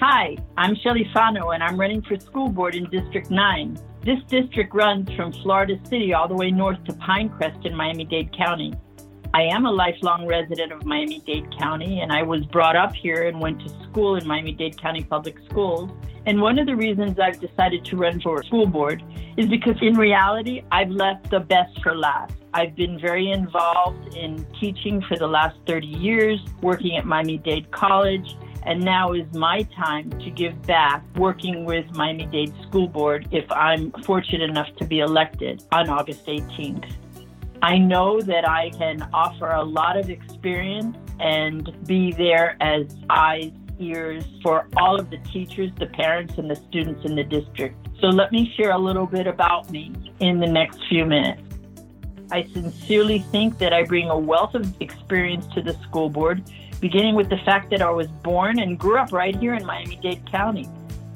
Hi, I'm Shelly Fano, and I'm running for school board in District 9. This district runs from Florida City all the way north to Pinecrest in Miami Dade County. I am a lifelong resident of Miami Dade County, and I was brought up here and went to school in Miami Dade County Public Schools. And one of the reasons I've decided to run for school board is because in reality, I've left the best for last. I've been very involved in teaching for the last 30 years, working at Miami Dade College, and now is my time to give back working with Miami Dade School Board if I'm fortunate enough to be elected on August 18th. I know that I can offer a lot of experience and be there as eyes, ears for all of the teachers, the parents, and the students in the district. So let me share a little bit about me in the next few minutes. I sincerely think that I bring a wealth of experience to the school board, beginning with the fact that I was born and grew up right here in Miami Dade County.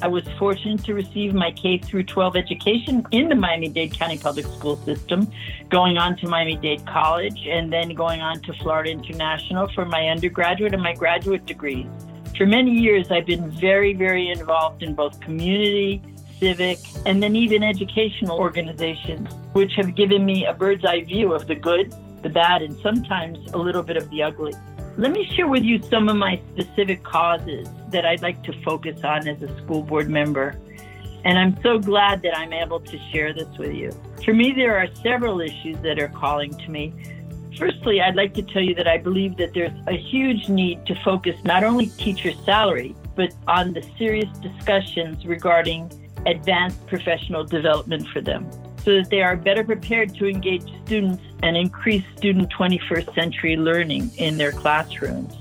I was fortunate to receive my K through 12 education in the Miami Dade County Public School System, going on to Miami Dade College and then going on to Florida International for my undergraduate and my graduate degrees. For many years, I've been very, very involved in both community, civic, and then even educational organizations, which have given me a bird's eye view of the good, the bad, and sometimes a little bit of the ugly. Let me share with you some of my specific causes that I'd like to focus on as a school board member. And I'm so glad that I'm able to share this with you. For me, there are several issues that are calling to me. Firstly, I'd like to tell you that I believe that there's a huge need to focus not only teacher salary, but on the serious discussions regarding advanced professional development for them so that they are better prepared to engage students and increase student 21st century learning in their classrooms.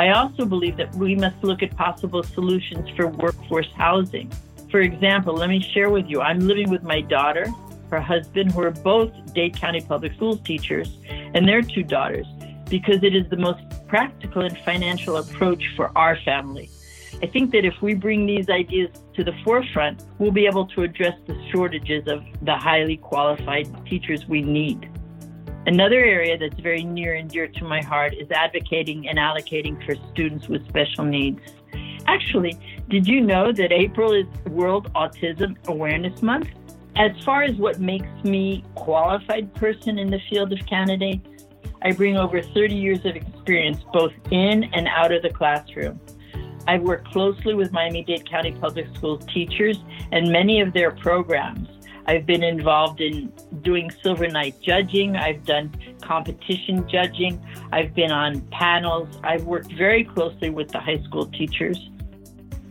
I also believe that we must look at possible solutions for workforce housing. For example, let me share with you I'm living with my daughter, her husband, who are both Dade County Public Schools teachers, and their two daughters, because it is the most practical and financial approach for our family. I think that if we bring these ideas to the forefront, we'll be able to address the shortages of the highly qualified teachers we need. Another area that's very near and dear to my heart is advocating and allocating for students with special needs. Actually, did you know that April is World Autism Awareness Month? As far as what makes me qualified person in the field of candidates, I bring over 30 years of experience both in and out of the classroom. I've worked closely with Miami Dade County Public Schools teachers and many of their programs. I've been involved in doing Silver Knight judging. I've done competition judging. I've been on panels. I've worked very closely with the high school teachers.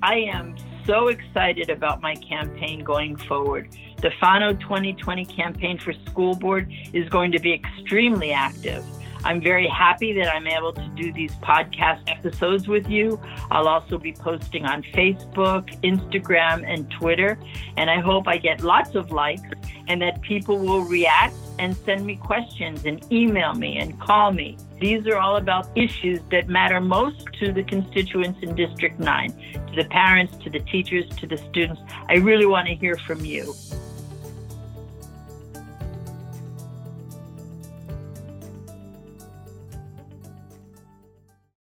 I am so excited about my campaign going forward. The FANO 2020 campaign for school board is going to be extremely active. I'm very happy that I'm able to do these podcast episodes with you. I'll also be posting on Facebook, Instagram, and Twitter. And I hope I get lots of likes and that people will react and send me questions and email me and call me. These are all about issues that matter most to the constituents in District 9, to the parents, to the teachers, to the students. I really want to hear from you.